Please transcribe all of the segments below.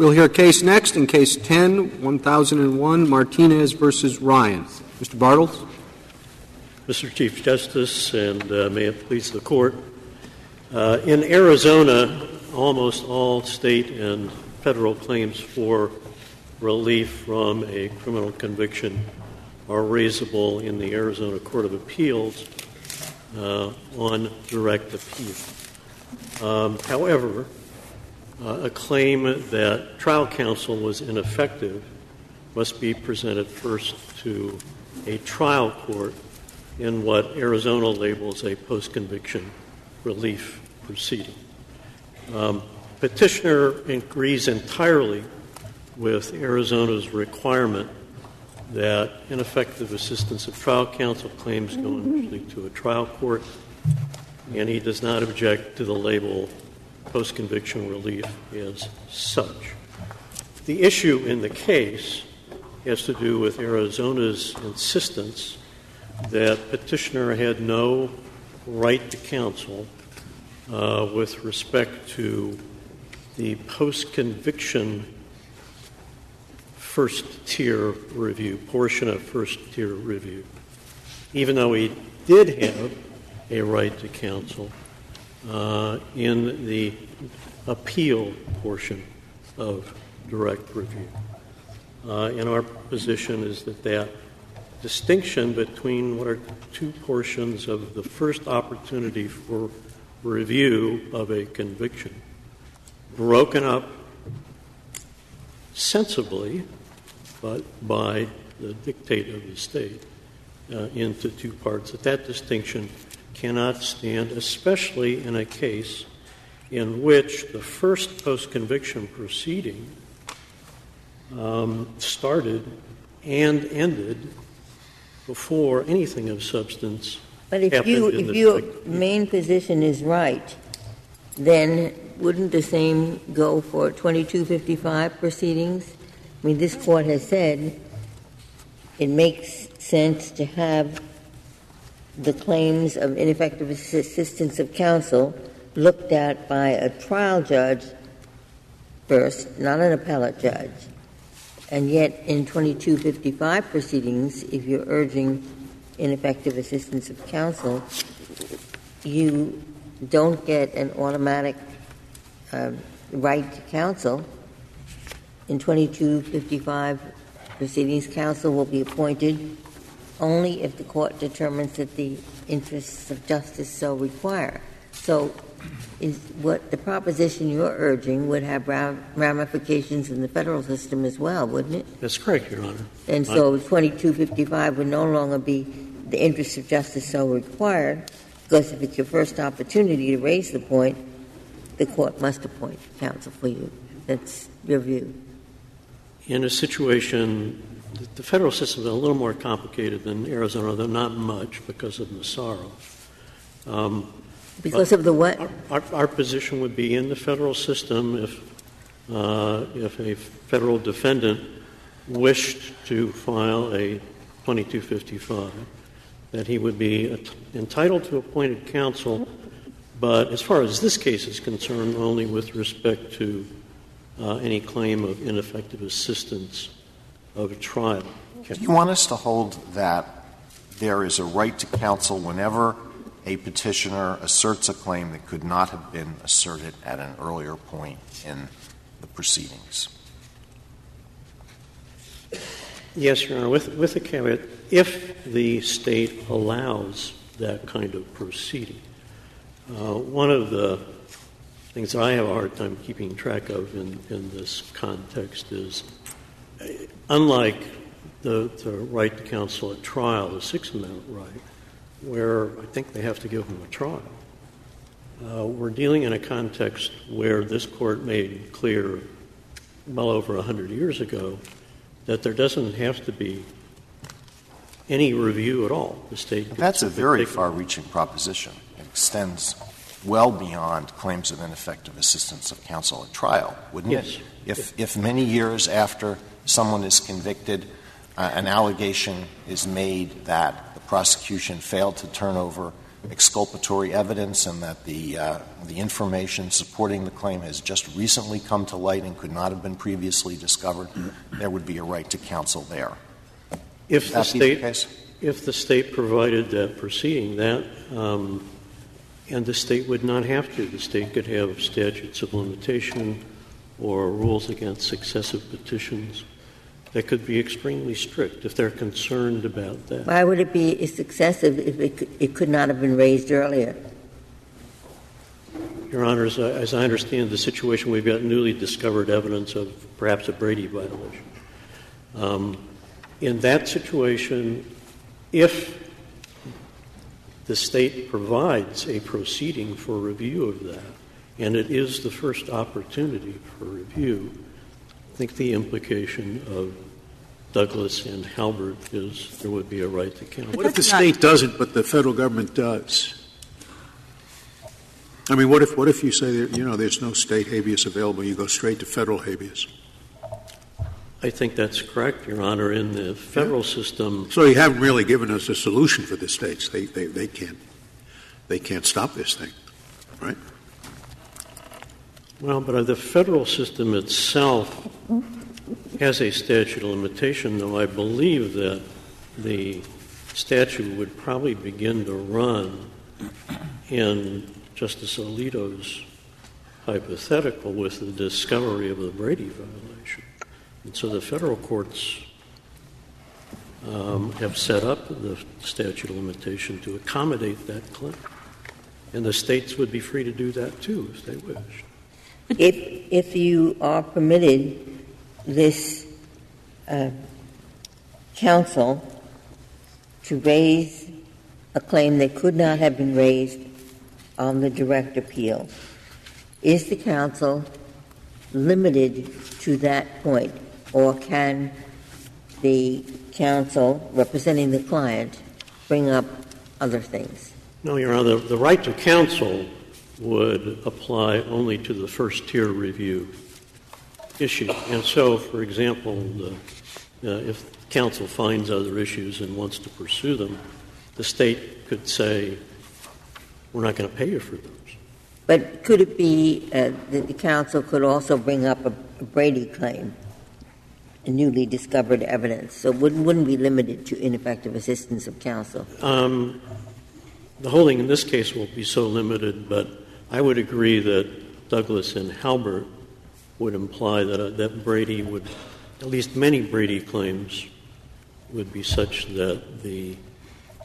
We'll hear case next in Case 10, 1001, Martinez versus Ryan. Mr. Bartels? Mr. Chief Justice, and uh, may it please the Court, uh, in Arizona, almost all state and federal claims for relief from a criminal conviction are raisable in the Arizona Court of Appeals uh, on direct appeal. Um, however, a claim that trial counsel was ineffective must be presented first to a trial court in what Arizona labels a post conviction relief proceeding. Um, petitioner agrees entirely with Arizona's requirement that ineffective assistance of trial counsel claims go initially to a trial court, and he does not object to the label post conviction relief as such. The issue in the case has to do with Arizona's insistence that petitioner had no right to counsel uh, with respect to the post conviction first tier review, portion of first tier review, even though he did have a right to counsel in the appeal portion of direct review. Uh, and our position is that that distinction between what are two portions of the first opportunity for review of a conviction, broken up sensibly, but by the dictate of the state, uh, into two parts, that that distinction cannot stand, especially in a case in which the first post conviction proceeding um, started and ended before anything of substance. But if you if your main position is right, then wouldn't the same go for 2255 proceedings? I mean, this court has said it makes sense to have the claims of ineffective assistance of counsel looked at by a trial judge first, not an appellate judge. And yet, in 2255 proceedings, if you're urging ineffective assistance of counsel, you don't get an automatic uh, right to counsel. In 2255 proceedings, counsel will be appointed only if the court determines that the interests of justice so require. So, is what the proposition you're urging would have ramifications in the federal system as well, wouldn't it? That's correct, Your Honor. And so 2255 would no longer be the interests of justice so required, because if it's your first opportunity to raise the point, the court must appoint counsel for you. That's your view. In a situation the federal system is a little more complicated than Arizona, though not much because of Massaro. Um, because of the what? Our, our, our, position would be in the federal system if, uh, if a federal defendant wished to file a 2255, that he would be entitled to appointed counsel, but as far as this case is concerned, only with respect to uh, any claim of ineffective assistance of a trial. Do you want us to hold that there is a right to counsel whenever a petitioner asserts a claim that could not have been asserted at an earlier point in the proceedings? Yes, Your Honor, with, with a caveat, if the state allows that kind of proceeding. Uh, one of the things I have a hard time keeping track of in, in this context is unlike the, the right to counsel at trial, the Sixth Amendment right, where I think they have to give them a trial. Uh, we're dealing in a context where this court made clear well over 100 years ago that there doesn't have to be any review at all. The state That's a very far reaching proposition. It extends well beyond claims of ineffective assistance of counsel at trial, wouldn't yes. it? If, if many years after someone is convicted, uh, an allegation is made that the prosecution failed to turn over exculpatory evidence and that the, uh, the information supporting the claim has just recently come to light and could not have been previously discovered, there would be a right to counsel there. If the That be the state, if the state provided that proceeding, that, um, and the state would not have to. The state could have statutes of limitation or rules against successive petitions that could be extremely strict if they're concerned about that. Why would it be excessive if it could, it could not have been raised earlier? Your Honor, as I, as I understand the situation, we've got newly discovered evidence of perhaps a Brady violation. Um, in that situation, if the state provides a proceeding for review of that, and it is the first opportunity for review, think the implication of Douglas and Halbert is there would be a right to counsel. What if the state doesn't, but the federal government does? I mean, what if, what if you say, that, you know, there's no state habeas available, you go straight to federal habeas? I think that's correct, Your Honor. In the federal system, So you haven't really given us a solution for the states. They, they, they can't, they can't stop this thing, right? Well, but the federal system itself has a statute of limitation, though I believe that the statute would probably begin to run in Justice Alito's hypothetical with the discovery of the Brady violation. And so the federal courts um, have set up the statute of limitation to accommodate that claim. And the states would be free to do that too if they wished. If, if you are permitted this uh, counsel to raise a claim that could not have been raised on the direct appeal, is the counsel limited to that point, or can the counsel representing the client bring up other things? No, Your Honor, the, the right to counsel would apply only to the first tier review issue. And so, for example, the, uh, if counsel finds other issues and wants to pursue them, the state could say, we're not going to pay you for those. But could it be uh, that the counsel could also bring up a a Brady claim, a newly discovered evidence? So wouldn't, wouldn't be limited to ineffective assistance of counsel. Um, the holding in this case will be so limited, but I would agree that Douglas and Halbert would imply that, uh, that Brady would, at least many Brady claims, would be such that the,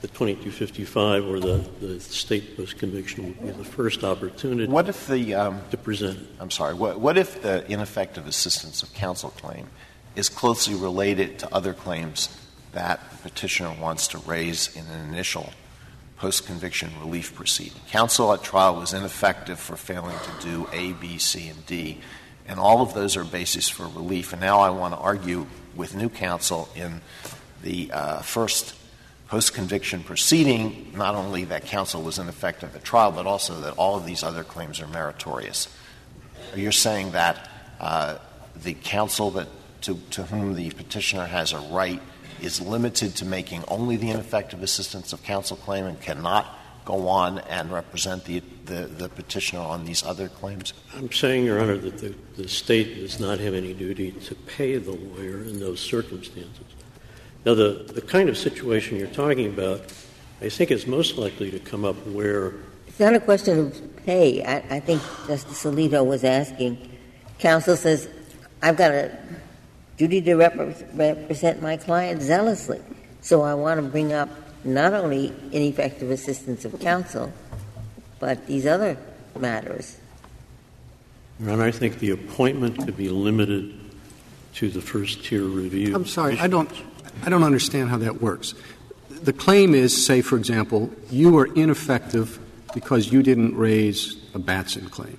the 2255 or the, the state post conviction would be the first opportunity What if the, um, to present it. I'm sorry, what, what if the ineffective assistance of counsel claim is closely related to other claims that the petitioner wants to raise in an initial post conviction relief proceeding? Counsel at trial was ineffective for failing to do A, B, C, and D, and all of those are bases for relief. And now I want to argue with new counsel in the uh, first post conviction proceeding, not only that counsel was ineffective at trial, but also that all of these other claims are meritorious. You're saying that uh, the counsel that to, to whom the petitioner has a right is limited to making only the ineffective assistance of counsel claim and cannot go on and represent the, the, the petitioner on these other claims? I'm saying, Your Honor, that the, the state does not have any duty to pay the lawyer in those circumstances. Now, the, the kind of situation you're talking about, I think, is most likely to come up where It's not a question of pay. I, I think Justice Alito was asking. Counsel says, I've got a duty to repre- represent my client zealously, so I want to bring up not only ineffective assistance of counsel, but these other matters. Your Honor, I think the appointment could be limited to the first tier review. I'm sorry, I don't, I don't understand how that works. The claim is, say, for example, you were ineffective because you didn't raise a Batson claim.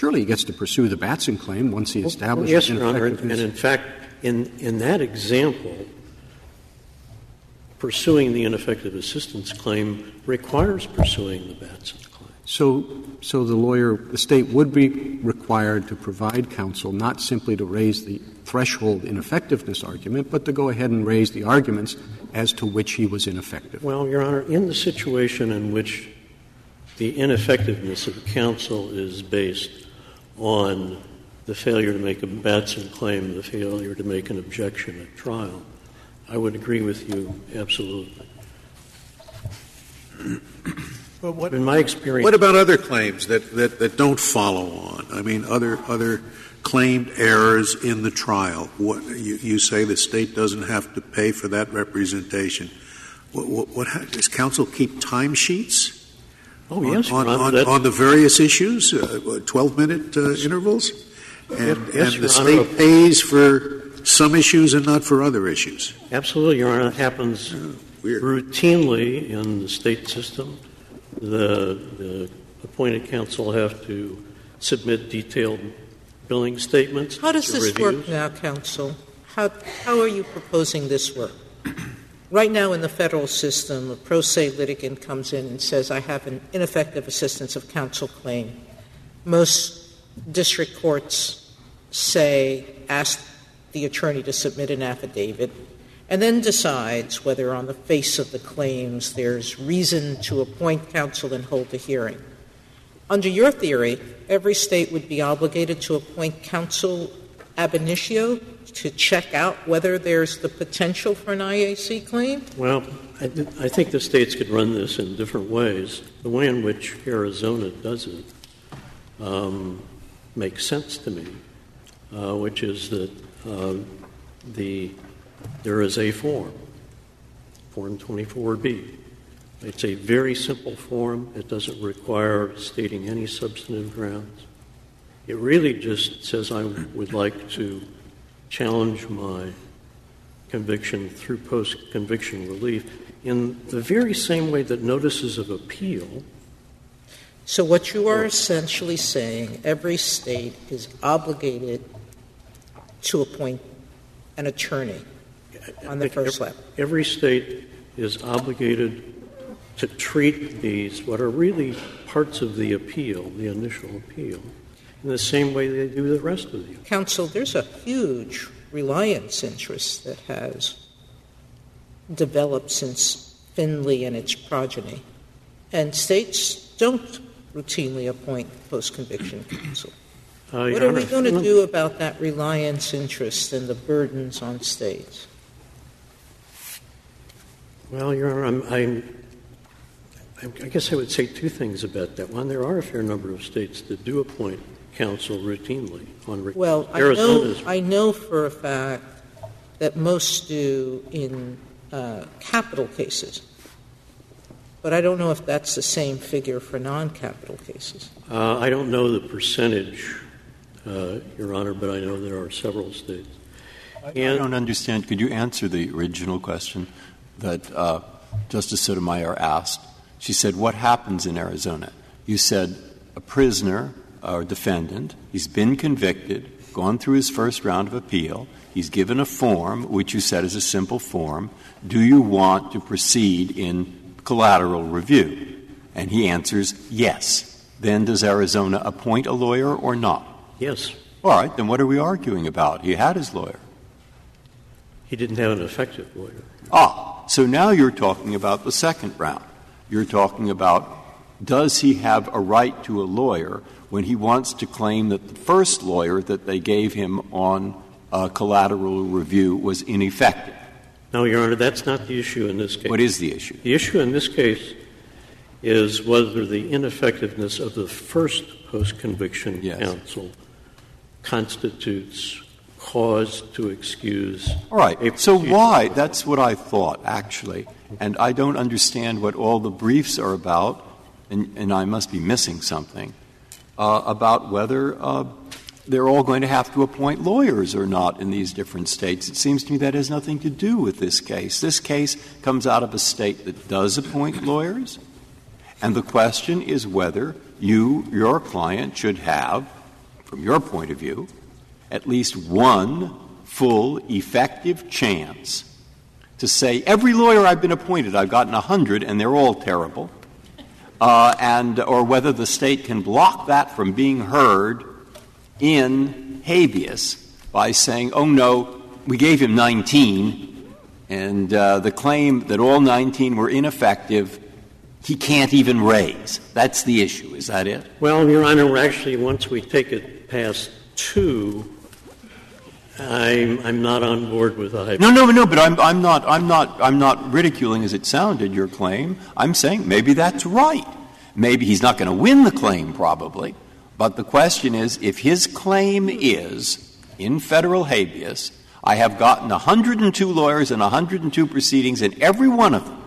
Surely he gets to pursue the Batson claim once he establishes Yes, Your Honor, and and in fact, in, in that example, pursuing the ineffective assistance claim requires pursuing the Batson claim. So, so the lawyer, the state would be required to provide counsel not simply to raise the threshold ineffectiveness argument, but to go ahead and raise the arguments as to which he was ineffective. Well, Your Honor, in the situation in which the ineffectiveness of counsel is based on the failure to make a Batson claim, the failure to make an objection at trial, I would agree with you absolutely. Well, what, In my experience, what about other claims that, that, that don't follow on? I mean, other other claimed errors in the trial. What you, you say the state doesn't have to pay for that representation. What, what, what does counsel keep timesheets? Oh yes, on, Your Honor, on, on the various issues, uh, 12 minute uh, intervals? And, Yes, and the Honor. state pays for some issues and not for other issues. Absolutely, Your Honor. That happens Weird. routinely in the state system. The, the appointed counsel have to submit detailed billing statements. How does this reviews. work now, counsel? How, how are you proposing this work? Right now in the federal system, a pro se litigant comes in and says, I have an ineffective assistance of counsel claim. Most district courts say, ask the attorney to submit an affidavit, and then decides whether on the face of the claims there's reason to appoint counsel and hold a hearing. Under your theory, every state would be obligated to appoint counsel ab initio to check out whether there's the potential for an IAC claim? Well, I, I think the states could run this in different ways. The way in which Arizona does it um, makes sense to me, uh, which is that um, the there is a form, Form 24B. It's a very simple form. It doesn't require stating any substantive grounds. It really just says I would like to challenge my conviction through post conviction relief in the very same way that notices of appeal. So, what you are essentially saying, every state is obligated to appoint an attorney on the first level. Every state is obligated to treat these, what are really parts of the appeal, the initial appeal, in the same way they do the rest of you. Counsel, there's a huge reliance interest that has developed since Finley and its progeny. And states don't routinely appoint post conviction counsel. Uh, What are we going to do about that reliance interest and the burdens on states? Well, Your Honor, I'm, I'm, I guess I would say two things about that. One, there are a fair number of states that do appoint counsel routinely on re- Well, I know, I know for a fact that most do in uh, capital cases, but I don't know if that's the same figure for non capital cases. Uh, I don't know the percentage, uh, Your Honor, but I know there are several states. I don't understand. Could you answer the original question that uh, Justice Sotomayor asked? She said, What happens in Arizona? You said, A prisoner or defendant, he's been convicted, gone through his first round of appeal, he's given a form, which you said is a simple form. Do you want to proceed in collateral review? And he answers, Yes. Then does Arizona appoint a lawyer or not? Yes, All right, then what are we arguing about? He had his lawyer. he didn't have an effective lawyer. Ah, so now you're talking about the second round. You're talking about does he have a right to a lawyer when he wants to claim that the first lawyer that they gave him on uh, collateral review was ineffective? No, Your Honor, that's not the issue in this case. What is the issue? The issue in this case is whether the ineffectiveness of the first post conviction Yes. counsel constitutes cause to excuse. All right. So why? That's what I thought, actually. And I don't understand what all the briefs are about, and, and I must be missing something, about whether uh, they're all going to have to appoint lawyers or not in these different states. It seems to me that has nothing to do with this case. This case comes out of a state that does appoint lawyers, and the question is whether you, your client, should have, from your point of view, at least one full, effective chance to say, every lawyer I've been appointed, I've gotten a hundred and they're all terrible, uh, and or whether the state can block that from being heard in habeas by saying, "Oh no, we gave him 19, and uh, the claim that all 19 were ineffective." He can't even raise. That's the issue. Is that it? Well, Your Honor, actually, once we take it past two, I'm, I'm not on board with the hypothesis. No, no, no. But I'm, I'm not. I'm not. I'm not ridiculing as it sounded your claim. I'm saying maybe that's right. Maybe he's not going to win the claim, probably. But the question is, if his claim is in federal habeas, I have gotten 102 lawyers and 102 proceedings, and every one of them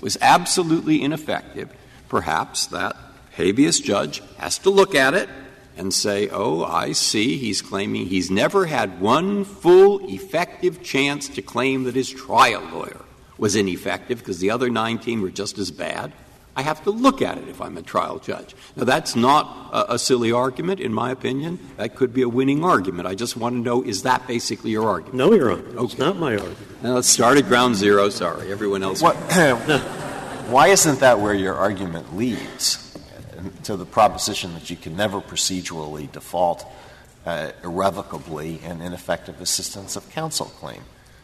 was absolutely ineffective, perhaps that habeas judge has to look at it and say, oh, I see, he's claiming he's never had one full, effective chance to claim that his trial lawyer was ineffective because the other 19 were just as bad. I have to look at it if I'm a trial judge. Now, that's not a, a, silly argument, in my opinion. That could be a winning argument. I just want to know is that basically your argument? No, Your Honor. Okay. It's not my argument. Now, let's start at ground zero. Sorry. Everyone else. What, why isn't that where your argument leads? To the proposition that you can never procedurally default uh, irrevocably an ineffective assistance of counsel claim.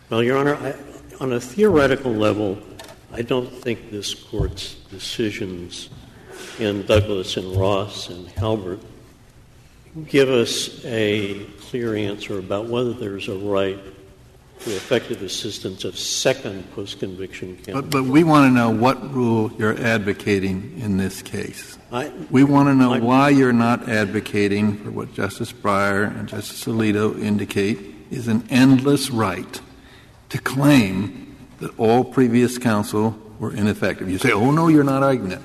Well, Your Honor, I, on a theoretical level, I don't think this Court's decisions in Douglas and Ross and Halbert give us a clear answer about whether there's a right to effective assistance of second post conviction counsel. But, but, we want to know what rule you're advocating in this case. I, we want to know I, why you're not advocating for what Justice Breyer and Justice Alito indicate is an endless right to claim that all previous counsel were ineffective. You say, oh, no, you're not arguing it.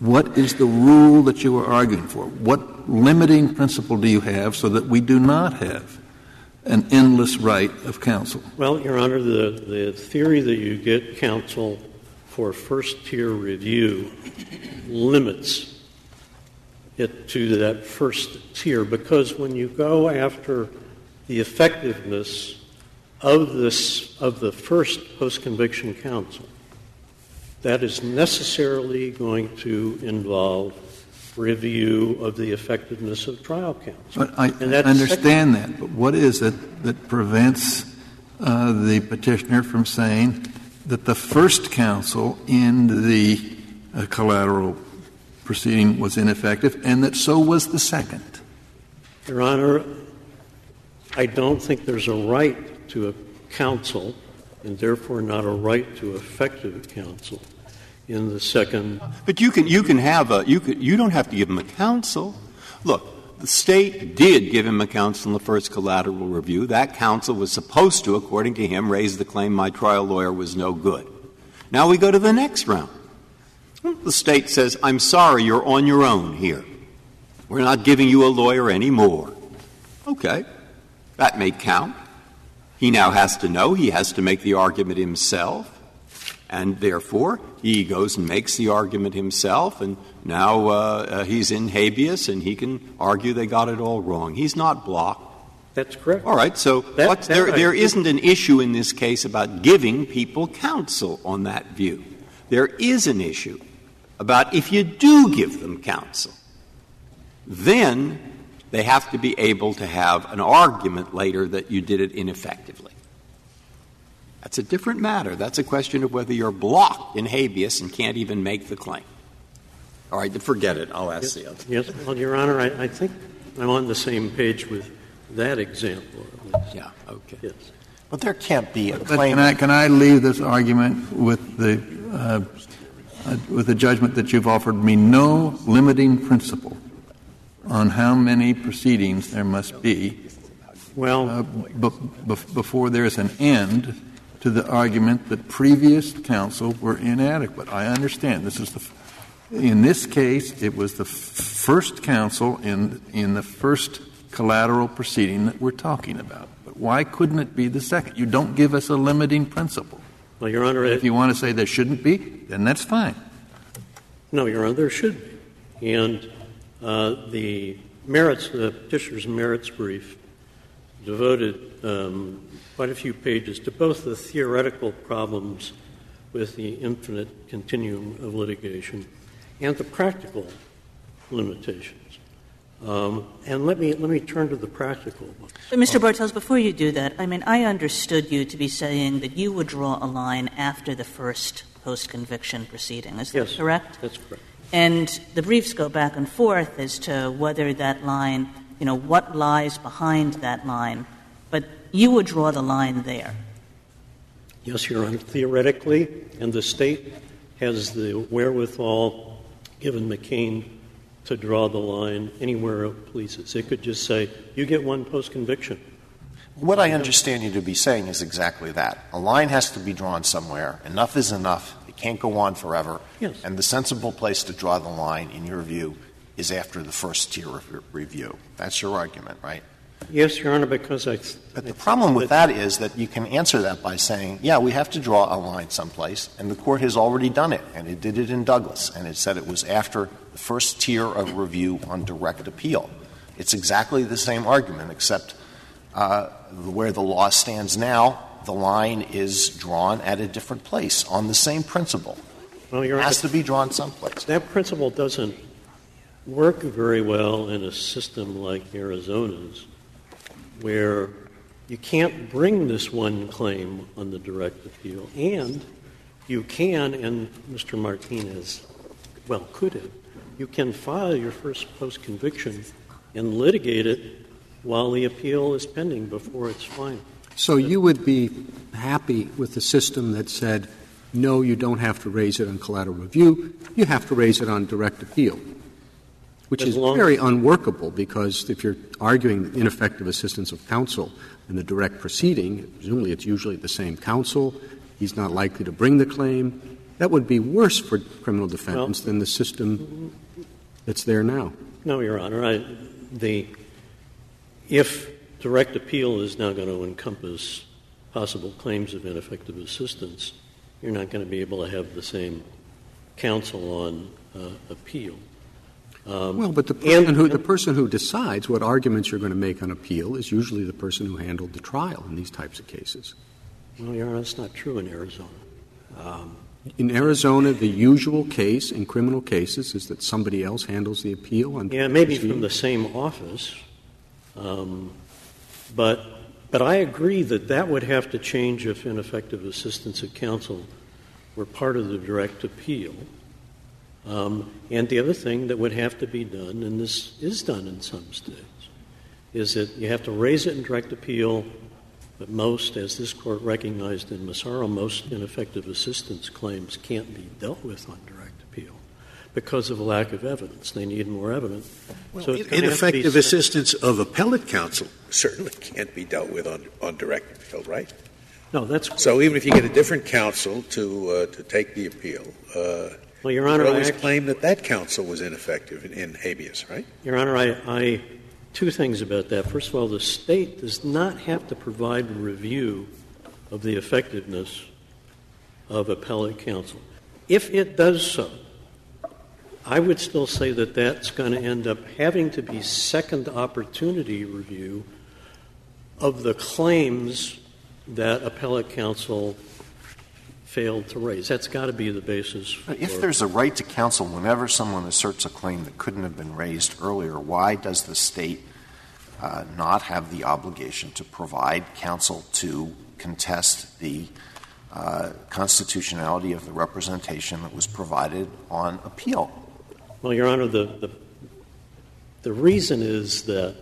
What is the rule that you are arguing for? What limiting principle do you have so that we do not have an endless right of counsel? Well, Your Honor, the, the theory that you get counsel for first tier review limits it to that first tier because when you go after the effectiveness of this of the first post-conviction counsel, that is necessarily going to involve review of the effectiveness of trial counsel. But I, I understand that, but what is it that prevents uh, the petitioner from saying that the first counsel in the uh, collateral proceeding was ineffective and that so was the second? Your Honor, I don't think there's a right to a counsel and therefore not a right to effective counsel in the second. But you can you can have a you can, you don't have to give him a counsel. Look, the state did give him a counsel in the first collateral review. That counsel was supposed to, according to him, raise the claim my trial lawyer was no good. Now we go to the next round. The state says, I'm sorry, you're on your own here. We're not giving you a lawyer anymore. Okay. That may count. He now has to know, he has to make the argument himself, and therefore he goes and makes the argument himself, and now uh, uh, he's in habeas and he can argue they got it all wrong. He's not blocked. That's correct. All right, so that, there, right. there isn't an issue in this case about giving people counsel on that view. There is an issue about if you do give them counsel, then they have to be able to have an argument later that you did it ineffectively. That's a different matter. That's a question of whether you're blocked in habeas and can't even make the claim. All right, forget it. I'll ask yes, the other. Yes, well, Your Honor, I, I, think I'm on the same page with that example. Yeah, okay. Yes. But there can't be a but claim. Can I, can I leave this argument with the, uh, uh, with the judgment that you've offered me no limiting principle on how many proceedings there must be well, uh, b- b- before there's an end to the argument that previous counsel were inadequate. I understand. This is the in this case, it was the first counsel in in the first collateral proceeding that we're talking about. But why couldn't it be the second? You don't give us a limiting principle. Well, Your Honor, if you want to say there shouldn't be, then that's fine. No, Your Honor, there should be. And uh, the merits, the petitioner's merits brief devoted um, quite a few pages to both the theoretical problems with the infinite continuum of litigation and the practical limitations. Um, and let me let me turn to the practical ones. But Mr. Bartels, before you do that, I mean, I understood you to be saying that you would draw a line after the first post-conviction proceeding. Is yes, that correct? That's correct. And the briefs go back and forth as to whether that line, you know, what lies behind that line. But you would draw the line there. Yes, Your Honor. Theoretically, and the state has the wherewithal, given McKane, to draw the line anywhere it pleases. It could just say, you get one post conviction. What I understand you to be saying is exactly that. A line has to be drawn somewhere. Enough is enough. It can't go on forever. Yes. And the sensible place to draw the line, in your view, is after the first tier of review. That's your argument, right? Yes, Your Honor, because I. But the problem with that is that you can answer that by saying, yeah, we have to draw a line someplace, and the court has already done it, and it did it in Douglas, and it said it was after the first tier of review on direct appeal. It's exactly the same argument, except uh, where the law stands now, the line is drawn at a different place on the same principle. Well, Your it has to be drawn someplace. That principle doesn't work very well in a system like Arizona's where you can't bring this one claim on the direct appeal, and you can, and Mr. Martinez, well, could have, you can file your first post conviction and litigate it while the appeal is pending before it's final. So you would be happy with the system that said, no, you don't have to raise it on collateral review, you have to raise it on direct appeal which is very unworkable because if you're arguing ineffective assistance of counsel in the direct proceeding, presumably it's usually the same counsel, he's not likely to bring the claim. That would be worse for criminal defendants than the system that's there now. No, Your Honor. I, the, if direct appeal is now going to encompass possible claims of ineffective assistance, you're not going to be able to have the same counsel on uh, appeal. Um, well, but the person, who, the person who decides what arguments you're going to make on appeal is usually the person who handled the trial in these types of cases. Well, Your Honor, that's not true in Arizona. Um, in Arizona, the usual case in criminal cases is that somebody else handles the appeal. Yeah, maybe from the same office, um, but but I agree that that would have to change if ineffective assistance of counsel were part of the direct appeal. Um, and the other thing that would have to be done, and this is done in some states, is that you have to raise it in direct appeal, but most, as this court recognized in Massaro, most ineffective assistance claims can't be dealt with on direct appeal because of a lack of evidence. They need more evidence. Well, so ineffective assistance of appellate counsel certainly can't be dealt with on, on direct appeal, right? No, that's so. Even if you get a different counsel to uh, to take the appeal, uh, well, Your Honor, you always claim that that counsel was ineffective in, in habeas, right? Your Honor, I, I two things about that. First of all, the state does not have to provide a review of the effectiveness of appellate counsel. If it does so, I would still say that that's going to end up having to be second opportunity review of the claims that appellate counsel failed to raise. That's got to be the basis. if there's a right to counsel whenever someone asserts a claim that couldn't have been raised earlier, why does the state uh, not have the obligation to provide counsel to contest the uh, constitutionality of the representation that was provided on appeal? Well, Your Honor, the, the, the reason is that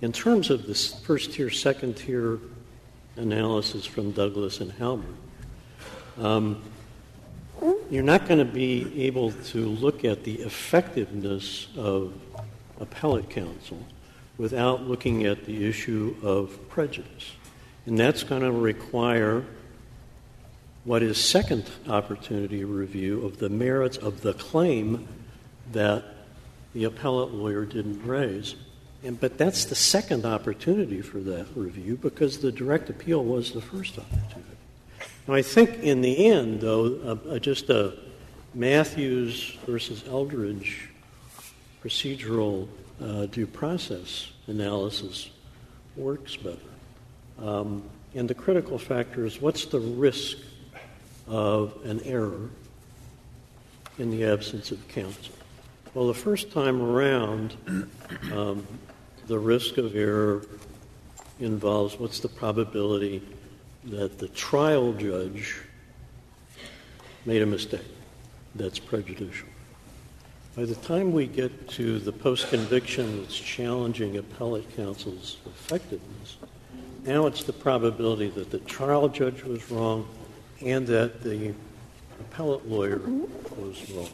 in terms of this first tier, second tier analysis from Douglas and Halbert, um, you're not going to be able to look at the effectiveness of appellate counsel without looking at the issue of prejudice. And that's going to require what is second opportunity review of the merits of the claim that the appellate lawyer didn't raise. And, but that's the second opportunity for that review because the direct appeal was the first opportunity. I think in the end, though, uh, uh, just a Mathews versus Eldridge procedural uh, due process analysis works better. Um, and the critical factor is what's the risk of an error in the absence of counsel. Well, the first time around, um, the risk of error involves what's the probability that the trial judge made a mistake that's prejudicial. By the time we get to the post conviction that's challenging appellate counsel's effectiveness, now it's the probability that the trial judge was wrong and that the appellate lawyer was wrong.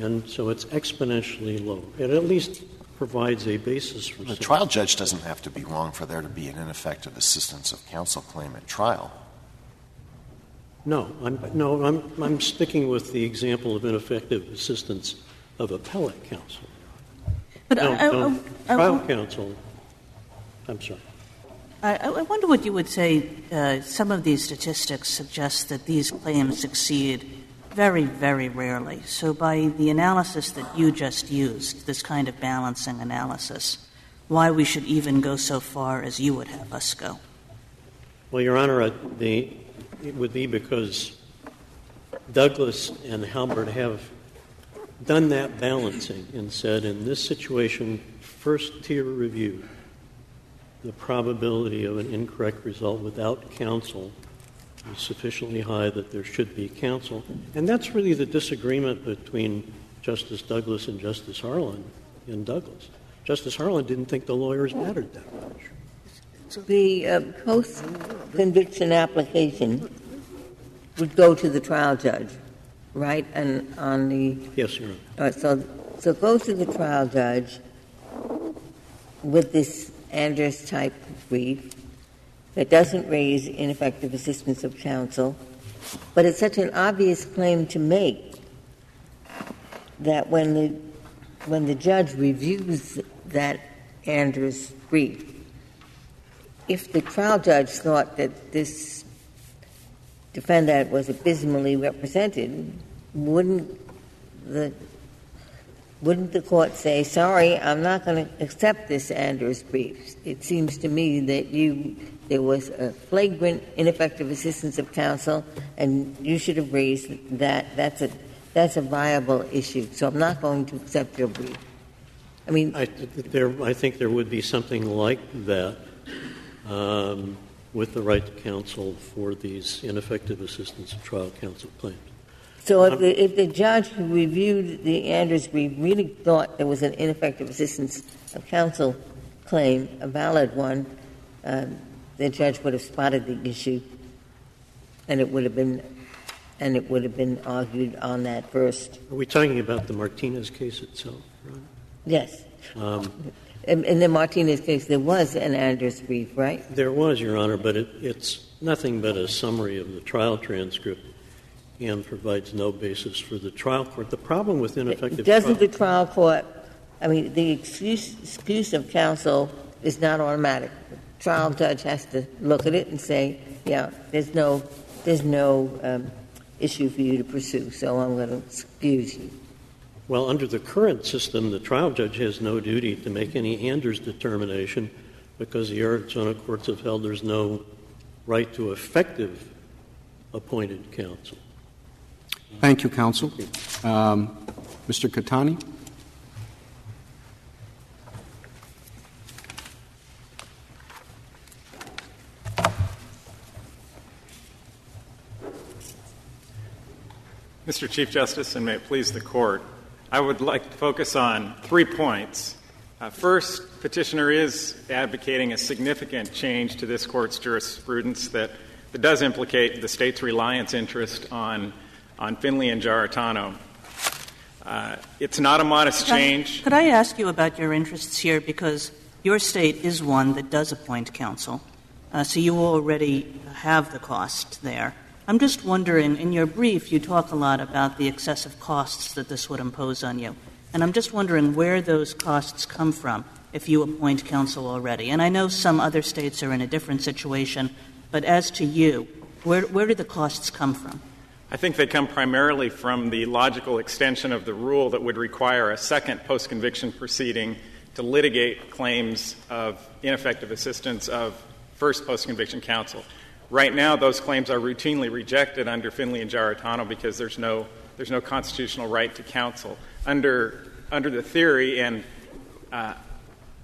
And so it's exponentially low. At least provides a basis for the trial judge doesn't have to be wrong for there to be an ineffective assistance of counsel claim at trial. No, I'm, no, I'm, I'm sticking with the example of ineffective assistance of appellate counsel. But no, I, I, no, I, trial counsel. I'm sorry. I, wonder what you would say. Uh, some of these statistics suggest that these claims succeed very, very rarely. So, by the analysis that you just used, this kind of balancing analysis, why we should even go so far as you would have us go? Well, Your Honor, uh, the, it would be because Douglas and Halbert have done that balancing and said in this situation, first tier review, the probability of an incorrect result without counsel sufficiently high that there should be counsel. And that's really the disagreement between Justice Douglas and Justice Harlan in Douglas. Justice Harlan didn't think the lawyers mattered that much. The uh, post conviction application would go to the trial judge, right? And on the. Yes, Your Honor. All right, so, so it goes to the trial judge with this Anders type brief that doesn't raise ineffective assistance of counsel, but it's such an obvious claim to make that when the when the judge reviews that Anders brief, if the trial judge thought that this defendant was abysmally represented, wouldn't the wouldn't the court say, sorry, I'm not going to accept this Anders brief? It seems to me that you there was a flagrant ineffective assistance of counsel, and you should have raised that. That's a that's a viable issue. So I'm not going to accept your brief. I mean, I, there, I think there would be something like that um, with the right to counsel for these ineffective assistance of trial counsel claims. So if the, if the judge who reviewed the Anders brief really thought there was an ineffective assistance of counsel claim, a valid one, um, the judge would have spotted the issue, and it would have been and it would have been argued on that first. Are we talking about the Martinez case itself? Right? Yes. Um, in, in, the Martinez case, there was an Anders brief, right? There was, Your Honor, but it, it's nothing but a summary of the trial transcript and provides no basis for the trial court. The problem with ineffective doesn't trial the trial court? I mean, the excuse, excuse of counsel is not automatic. The trial judge has to look at it and say, "Yeah, there's no, there's no um, issue for you to pursue, so I'm going to excuse you." Well, under the current system, the trial judge has no duty to make any Anders determination because the Arizona courts have held there's no right to effective appointed counsel. Thank you, counsel. Um, Mr. Cattani? Mr. Chief Justice, and may it please the Court, I would like to focus on three points. Uh, first, petitioner is advocating a significant change to this Court's jurisprudence that, that does implicate the state's reliance interest on on Finley and Giarratano. Uh, it's not a modest change. Could I ask you about your interests here? Because your state is one that does appoint counsel, uh, so you already have the cost there. I'm just wondering, in your brief, you talk a lot about the excessive costs that this would impose on you. And I'm just wondering where those costs come from if you appoint counsel already. And I know some other states are in a different situation, but as to you, where, where do the costs come from? I think they come primarily from the logical extension of the rule that would require a second post conviction proceeding to litigate claims of ineffective assistance of first post conviction counsel. Right now, those claims are routinely rejected under Finley and Giarratano because there's no there's no constitutional right to counsel. Under, under the theory, and uh,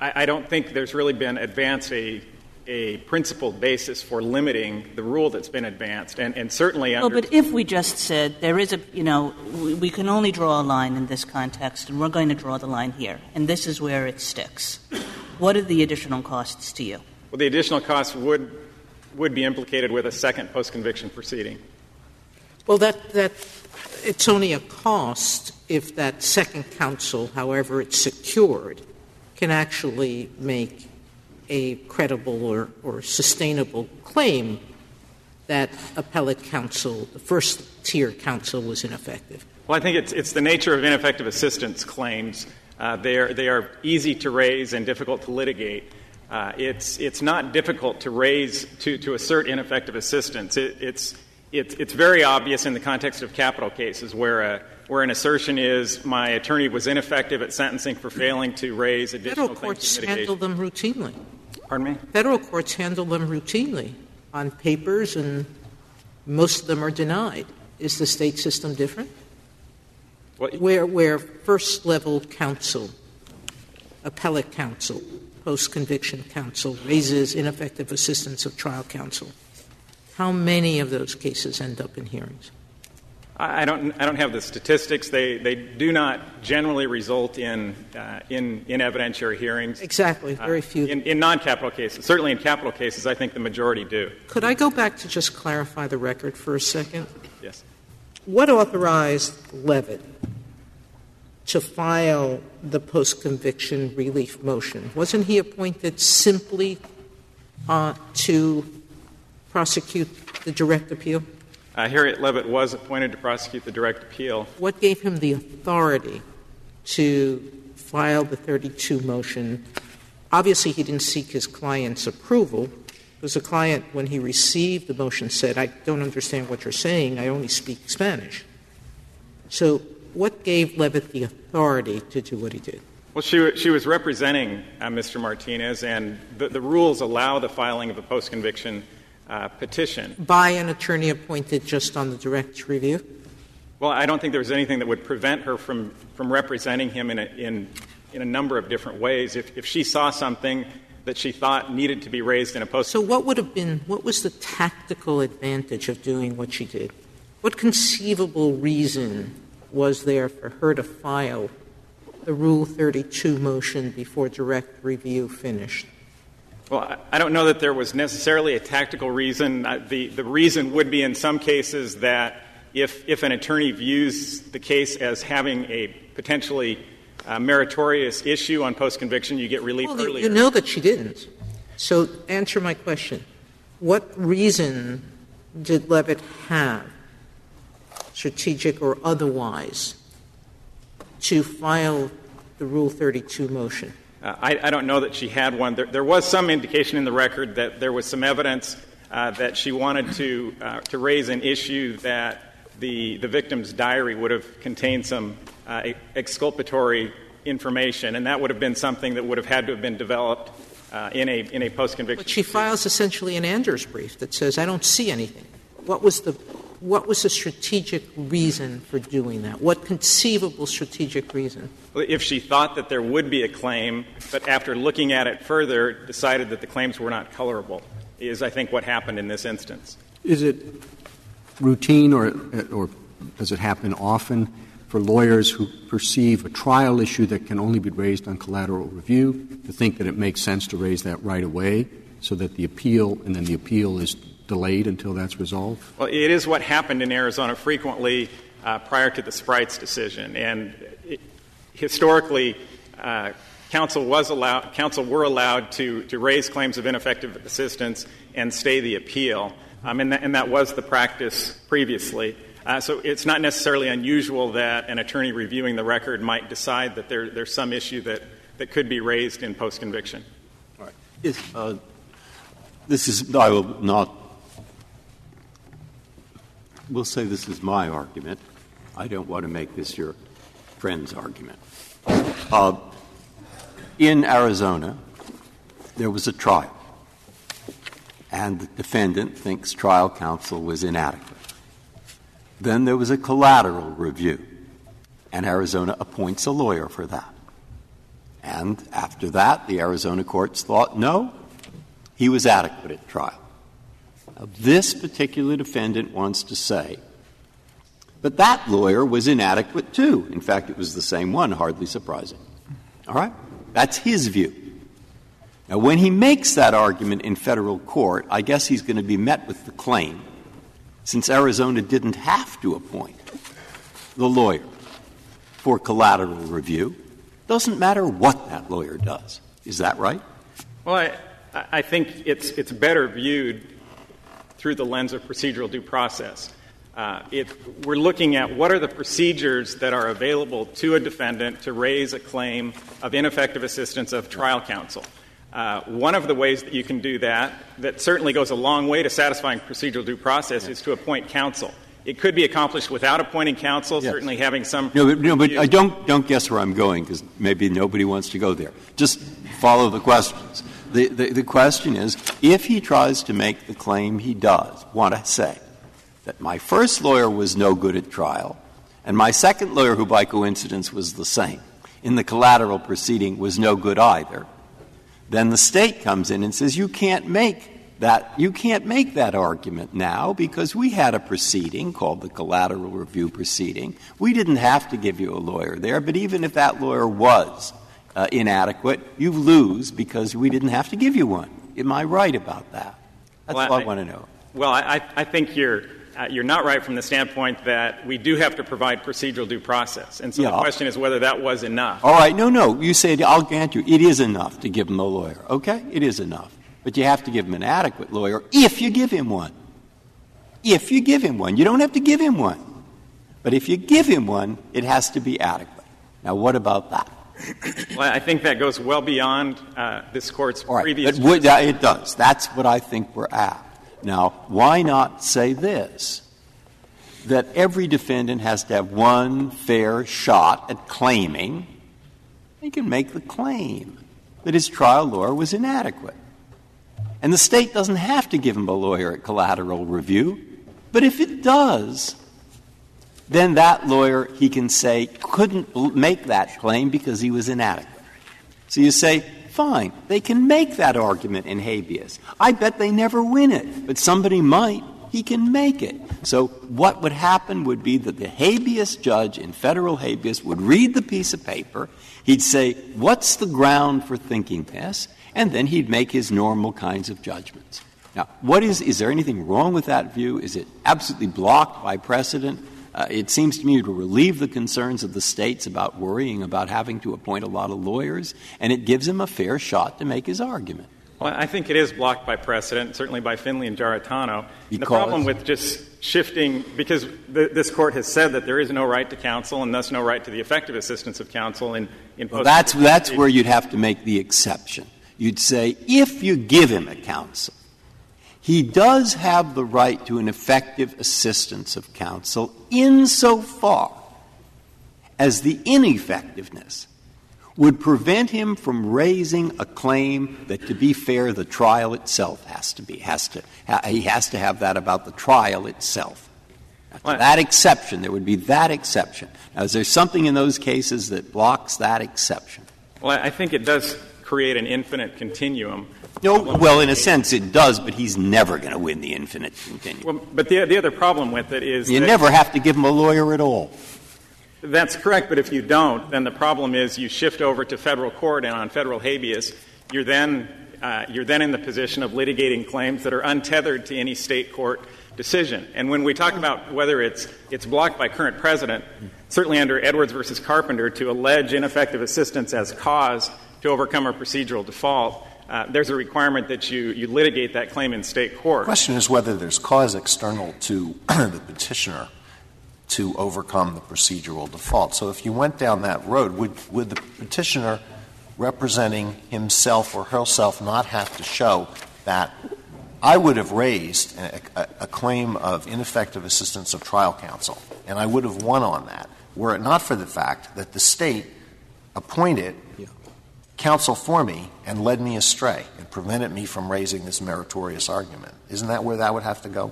I, I, don't think there's really been advanced a, a principled basis for limiting the rule that's been advanced, and, and certainly under. well, but if we just said there is a, you know, we, we can only draw a line in this context, and we're going to draw the line here, and this is where it sticks, what are the additional costs to you? Well, the additional costs would would be implicated with a second post conviction proceeding. Well, that, that it's only a cost if that second counsel, however it's secured, can actually make a credible or, or sustainable claim that appellate counsel, the first tier counsel, was ineffective. Well, I think it's, it's the nature of ineffective assistance claims. Uh, they, are, they are easy to raise and difficult to litigate. Uh, it's, it's not difficult to raise, to, to assert ineffective assistance. It, it's, it, it's very obvious in the context of capital cases where, a, where an assertion is my attorney was ineffective at sentencing for failing to raise additional Federal courts handle them routinely. Pardon me? Federal courts handle them routinely on papers, and most of them are denied. Is the state system different? What? Where, where first level counsel, appellate counsel, post conviction counsel raises ineffective assistance of trial counsel. How many of those cases end up in hearings? I don't, I don't have the statistics. They, they do not generally result in, uh, in, in evidentiary hearings. Exactly, very uh, few. In, in non capital cases. Certainly in capital cases, I think the majority do. Could I go back to just clarify the record for a second? Yes. What authorized Levitt to file the post conviction relief motion? Wasn't he appointed simply uh, to prosecute the direct appeal? Uh, Harriet Levitt was appointed to prosecute the direct appeal. What gave him the authority to file the 32 motion? Obviously, he didn't seek his client's approval. Because the client, when he received the motion, said, I don't understand what you're saying, I only speak Spanish. So, what gave Levitt the authority to do what he did? Well, she, she was representing uh, Mr. Martinez, and the, the, rules allow the filing of a post conviction uh, petition. By an attorney appointed just on the direct review? Well, I don't think there was anything that would prevent her from, from representing him in a, in, in a number of different ways. If, if she saw something that she thought needed to be raised in a post. So, what would have been, what was the tactical advantage of doing what she did? What conceivable reason was there for her to file the Rule 32 motion before direct review finished? Well, I don't know that there was necessarily a tactical reason. The, the reason would be in some cases that if, if an attorney views the case as having a potentially uh, meritorious issue on post conviction, you get relief well, earlier. You know that she didn't. So answer my question. What reason did Levitt have strategic or otherwise, to file the Rule 32 motion? Uh, I, I, don't know that she had one. There, there, was some indication in the record that there was some evidence uh, that she wanted to, uh, to raise an issue that the, the victim's diary would have contained some uh, exculpatory information, and that would have been something that would have had to have been developed uh, in a, in a post conviction. But she files essentially an Anders brief that says, I don't see anything. What was the what was the strategic reason for doing that? What conceivable strategic reason? Well, if she thought that there would be a claim, but after looking at it further, decided that the claims were not colorable, is I think what happened in this instance. Is it routine or, or does it happen often for lawyers who perceive a trial issue that can only be raised on collateral review to think that it makes sense to raise that right away so that the appeal and then the appeal is delayed until that's resolved? Well, it is what happened in Arizona frequently uh, prior to the Spreitz decision. And it, historically, uh, counsel was allowed, counsel were allowed to, to raise claims of ineffective assistance and stay the appeal. Um, and, that, and, that, was the practice previously. Uh, so it's not necessarily unusual that an attorney reviewing the record might decide that there, there's some issue that, that could be raised in post conviction. All right. Is, uh, this is, I will not we'll say this is my argument. I don't want to make this your friend's argument. Uh, in Arizona, there was a trial, and the defendant thinks trial counsel was inadequate. Then there was a collateral review, and Arizona appoints a lawyer for that. And after that, the Arizona courts thought, no, he was adequate at trial. This particular defendant wants to say, but that lawyer was inadequate too. In fact, it was the same one, hardly surprising. All right? That's his view. Now, when he makes that argument in federal court, I guess he's going to be met with the claim, since Arizona didn't have to appoint the lawyer for collateral review, doesn't matter what that lawyer does. Is that right? Well, I, I think it's, it's better viewed through the lens of procedural due process. Uh, it, we're looking at what are the procedures that are available to a defendant to raise a claim of ineffective assistance of trial counsel. Uh, one of the ways that you can do that, that certainly goes a long way to satisfying procedural due process, is to appoint counsel. It could be accomplished without appointing counsel, yes. certainly having some. No, but, no, but I don't, don't guess where I'm going because maybe nobody wants to go there. Just follow the questions. The, question is if he tries to make the claim he does want to say that my first lawyer was no good at trial, and my second lawyer, who by coincidence was the same, in the collateral proceeding was no good either, then the state comes in and says, You can't make that you can't make that argument now because we had a proceeding called the collateral review proceeding. We didn't have to give you a lawyer there, but even if that lawyer was uh, inadequate, you lose because we didn't have to give you one. Am I right about that? That's well, what I, I want to know. Well, I, I think you're. Uh, you're not right from the standpoint that we do have to provide procedural due process. And so yeah. the question is whether that was enough. All right. No, no. You say, I'll grant you, it is enough to give him a lawyer. Okay? It is enough. But you have to give him an adequate lawyer if you give him one. If you give him one. You don't have to give him one. But if you give him one, it has to be adequate. Now, what about that? Well, I think that goes well beyond uh, this Court's right. previous. Would, uh, it does. That's what I think we're at. Now, why not say this? That every defendant has to have one fair shot at claiming, he can make the claim that his trial lawyer was inadequate. And the state doesn't have to give him a lawyer at collateral review. But if it does, then that lawyer, he can say, couldn't make that claim because he was inadequate. So you say, fine, they can make that argument in habeas. I bet they never win it, but somebody might. He can make it. So what would happen would be that the habeas judge in federal habeas would read the piece of paper. He'd say, what's the ground for thinking this? and then he'd make his normal kinds of judgments. Now, what is, is there anything wrong with that view? Is it absolutely blocked by precedent? Uh, it seems to me to relieve the concerns of the states about worrying about having to appoint a lot of lawyers, and it gives him a fair shot to make his argument. Well, I think it is blocked by precedent, certainly by Finley and Giarratano. the problem with just shifting, because this court has said that there is no right to counsel and thus no right to the effective assistance of counsel in, in well, that's, that's where you'd have to make the exception you'd say if you give him a counsel, he does have the right to an effective assistance of counsel insofar as the ineffectiveness would prevent him from raising a claim that, to be fair, the trial itself has to be has to he has to have that about the trial itself. that exception, there would be that exception. Now, is there something in those cases that blocks that exception? Well, I think it does create an infinite continuum. No, well, in a sense it does, but he's never going to win the infinite continuum. Well, but the, the other problem with it is you never have to give him a lawyer at all. That's correct, but if you don't, then the problem is you shift over to federal court, and on federal habeas, you're then uh, you're then in the position of litigating claims that are untethered to any state court decision. And when we talk about whether it's it's blocked by current president, certainly under Edwards versus Carpenter, to allege ineffective assistance as cause to overcome a procedural default, uh, there's a requirement that you, you litigate that claim in state court. The question is whether there's cause external to the petitioner to overcome the procedural default. So if you went down that road, would, would the petitioner representing himself or herself not have to show that I would have raised a, a, a, claim of ineffective assistance of trial counsel, and I would have won on that, were it not for the fact that the state appointed counsel for me and led me astray and prevented me from raising this meritorious argument. Isn't that where that would have to go?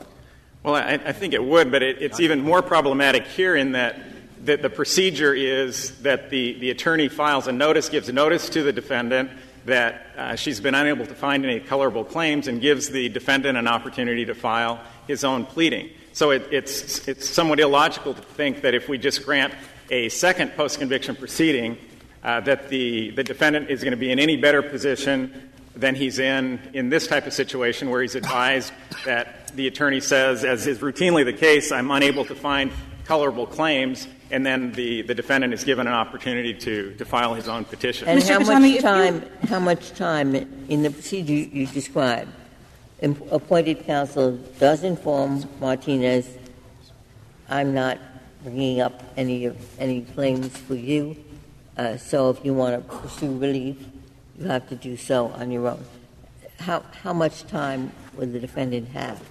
Well, I, think it would, but it, it's even more problematic here in that, that the procedure is that the, attorney files a notice, gives notice to the defendant that uh, she's been unable to find any colorable claims, and gives the defendant an opportunity to file his own pleading. So it, it's, it's somewhat illogical to think that if we just grant a second post conviction proceeding, uh, that the, the defendant is going to be in any better position than he's in in this type of situation where he's advised that the attorney says, as is routinely the case, I'm unable to find colorable claims, and then the, the defendant is given an opportunity to, to file his own petition. And how much time? How much time in the procedure you described? Appointed counsel does inform Martinez, I'm not bringing up any any claims for you. Uh, so if you want to pursue relief, you have to do so on your own. How, how much time would the defendant have?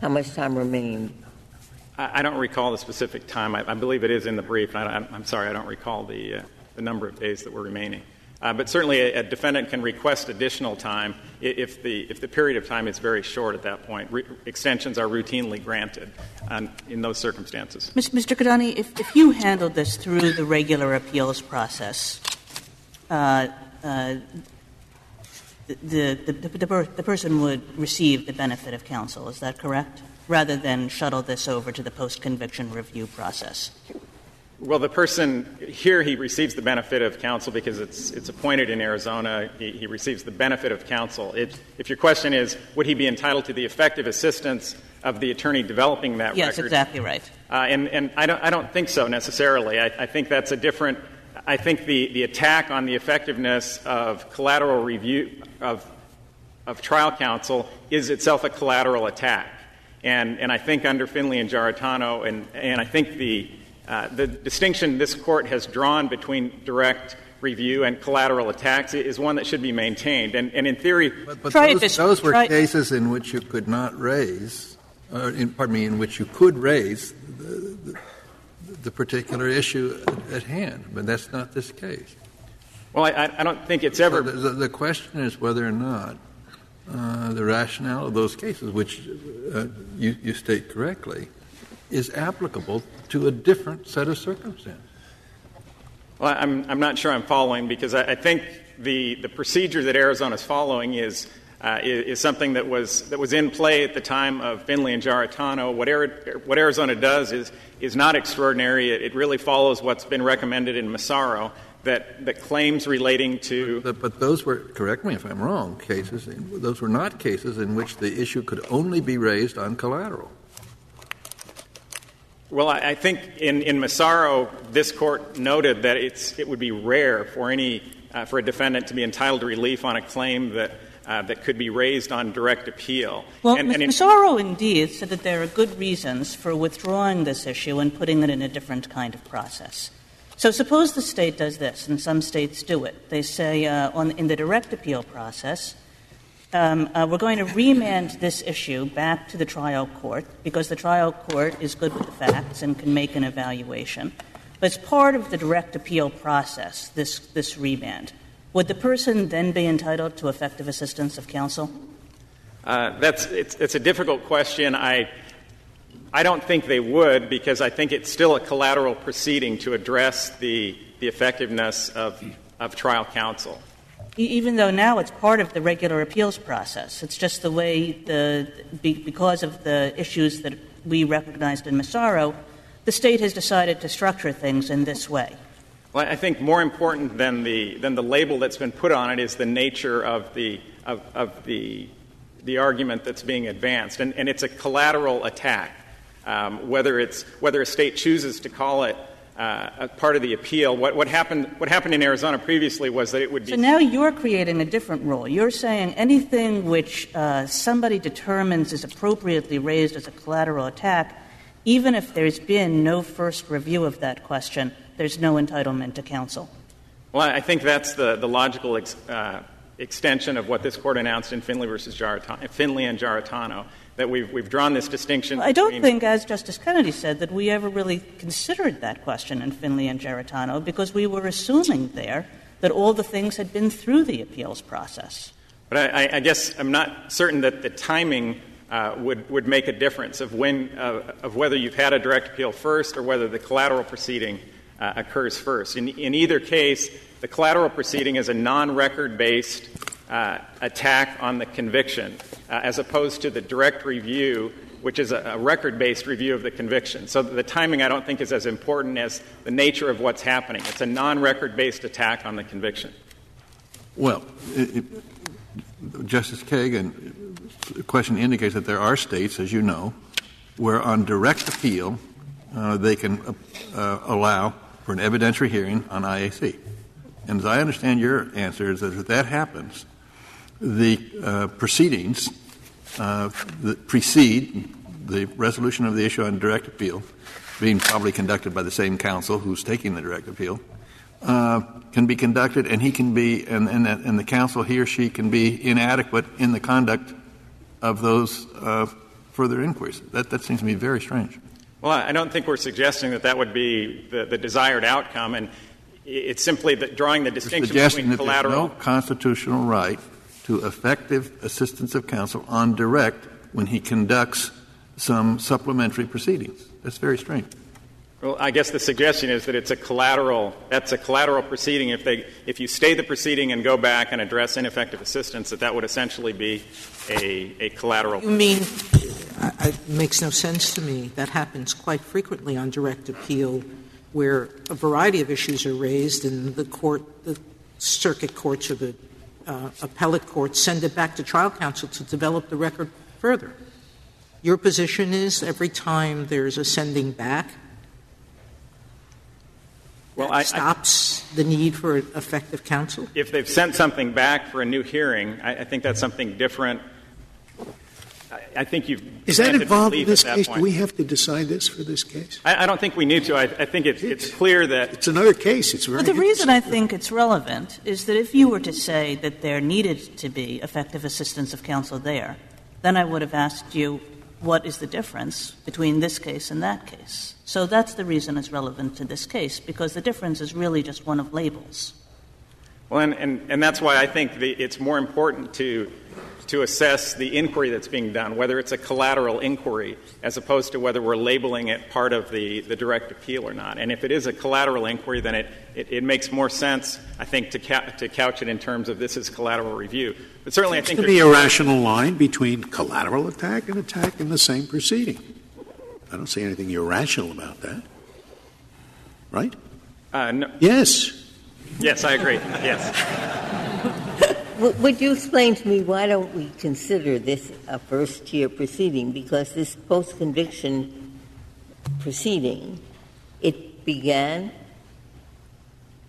How much time remained? I, I don't recall the specific time. I, I, believe it is in the brief. I, am sorry, I don't recall the, uh, the number of days that were remaining. Uh, but certainly, a, a, defendant can request additional time if the, if the period of time is very short at that point. Re- extensions are routinely granted um, in those circumstances. Mr. Cattani, if, if you handled this through the regular appeals process, uh, uh, the, the, the, the, person would receive the benefit of counsel. Is that correct? Rather than shuttle this over to the post conviction review process. Well, the person here, he receives the benefit of counsel because it's, it's appointed in Arizona. He, he receives the benefit of counsel. It, if your question is, would he be entitled to the effective assistance of the attorney developing that yes, record? Yes, exactly right. Uh, and and I, don't, I don't think so necessarily. I, I think that's a different. I think the, the attack on the effectiveness of collateral review of, of trial counsel is itself a collateral attack. And, and I think under Finley and Giarratano, and, and I think the the distinction this court has drawn between direct review and collateral attacks is one that should be maintained. And, and in theory, but, but those, those, were cases in which you could not raise, or in, pardon me, in which you could raise the, the, the particular issue at, at, hand. But that's not this case. Well, I, I don't think it's ever. So the, the, question is whether or not uh, the rationale of those cases, which uh, you, you state correctly, is applicable to a different set of circumstances. Well, I'm, I'm not sure I'm following because I, I think the, the procedure that Arizona is following is, uh, is, is, something that was, that was in play at the time of Finley and Giarratano. What, what Arizona does is, is not extraordinary. It, it, really follows what's been recommended in Massaro. That, that claims relating to. But, but those were, correct me if I'm wrong, cases, those were not cases in which the issue could only be raised on collateral. Well, I, I think in, in Massaro, this court noted that it's, it would be rare for any uh, for a defendant to be entitled to relief on a claim that uh, that could be raised on direct appeal. Well, and, and Massaro indeed said that there are good reasons for withdrawing this issue and putting it in a different kind of process. So suppose the state does this, and some states do it. They say uh, on, in the direct appeal process, um, uh, we're going to remand this issue back to the trial court because the trial court is good with the facts and can make an evaluation. But it's part of the direct appeal process, this, this remand. Would the person then be entitled to effective assistance of counsel? Uh, that's it's, it's a difficult question. I I don't think they would because I think it's still a collateral proceeding to address the the effectiveness of of trial counsel even though now it's part of the regular appeals process. It's just the way the because of the issues that we recognized in Massaro, the state has decided to structure things in this way. Well, I think more important than the than the label that's been put on it is the nature of the of, of the the argument that's being advanced, and, and it's a collateral attack. Um, whether it's whether a state chooses to call it uh, part of the appeal. What, what, happened, what happened in Arizona previously was that it would be. So now you're creating a different rule. You're saying anything which uh, somebody determines is appropriately raised as a collateral attack, even if there's been no first review of that question, there's no entitlement to counsel. Well, I think that's the, the logical ex, uh, extension of what this court announced in Finley versus Finley and Giarratano that we've, we've drawn this distinction. I don't think, as Justice Kennedy said, that we ever really considered that question in Finley and Giarratano because we were assuming there that all the things had been through the appeals process. But I, I guess I'm not certain that the timing uh, would, would make a difference of, when, uh, of whether you've had a direct appeal first or whether the collateral proceeding uh, occurs first. In, in either case, the collateral proceeding is a non record based uh, attack on the conviction, uh, as opposed to the direct review, which is a, a record based review of the conviction. So the timing, I don't think, is as important as the nature of what's happening. It's a non record based attack on the conviction. Well, it, it, Justice Kagan, the question indicates that there are states, as you know, where on direct appeal uh, they can uh, uh allow for an evidentiary hearing on IAC. And as I understand your answer is that if that happens, the uh, proceedings uh, that precede the resolution of the issue on direct appeal, being probably conducted by the same counsel who's taking the direct appeal, uh, can be conducted, and he can be, and, and, and, the counsel, he or she, can be inadequate in the conduct of those uh, further inquiries. That, that seems to me very strange. Well, I don't think we're suggesting that that would be the, the desired outcome, and it's simply that drawing the distinction between that. There's no constitutional right to effective assistance of counsel on direct when he conducts some supplementary proceedings. That's very strange. Well, I guess the suggestion is that it's a collateral. That's a collateral proceeding. If they, if you stay the proceeding and go back and address ineffective assistance, that that would essentially be a, a collateral. You mean it makes no sense to me. That happens quite frequently on direct appeal, where a variety of issues are raised, and the court, the circuit courts or the uh, appellate court, send it back to trial counsel to develop the record further. Your position is every time there's a sending back, well, I, stops I, the need for effective counsel? If they've sent something back for a new hearing, I, I think that's something different. I, think you've. Is that involved in this case? Point. Do we have to decide this for this case? I, don't think we need to. I, think it's, it's, clear that. It's another case. It's very But the reason I think it's relevant is that if you were to say that there needed to be effective assistance of counsel there, then I would have asked you what is the difference between this case and that case. So that's the reason it's relevant to this case, because the difference is really just one of labels. Well, and, and, and that's why I think the, it's more important to, to assess the inquiry that's being done, whether it's a collateral inquiry, as opposed to whether we're labeling it part of the, the direct appeal or not. And if it is a collateral inquiry, then it, it, it makes more sense, I think, to, ca- to couch it in terms of this is collateral review. But certainly, I think to be a rational line between collateral attack and attack in the same proceeding. I don't see anything irrational about that. Right? Uh, no. Yes. Yes, I agree. Yes. Would you explain to me why don't we consider this a first tier proceeding? Because this post conviction proceeding, it began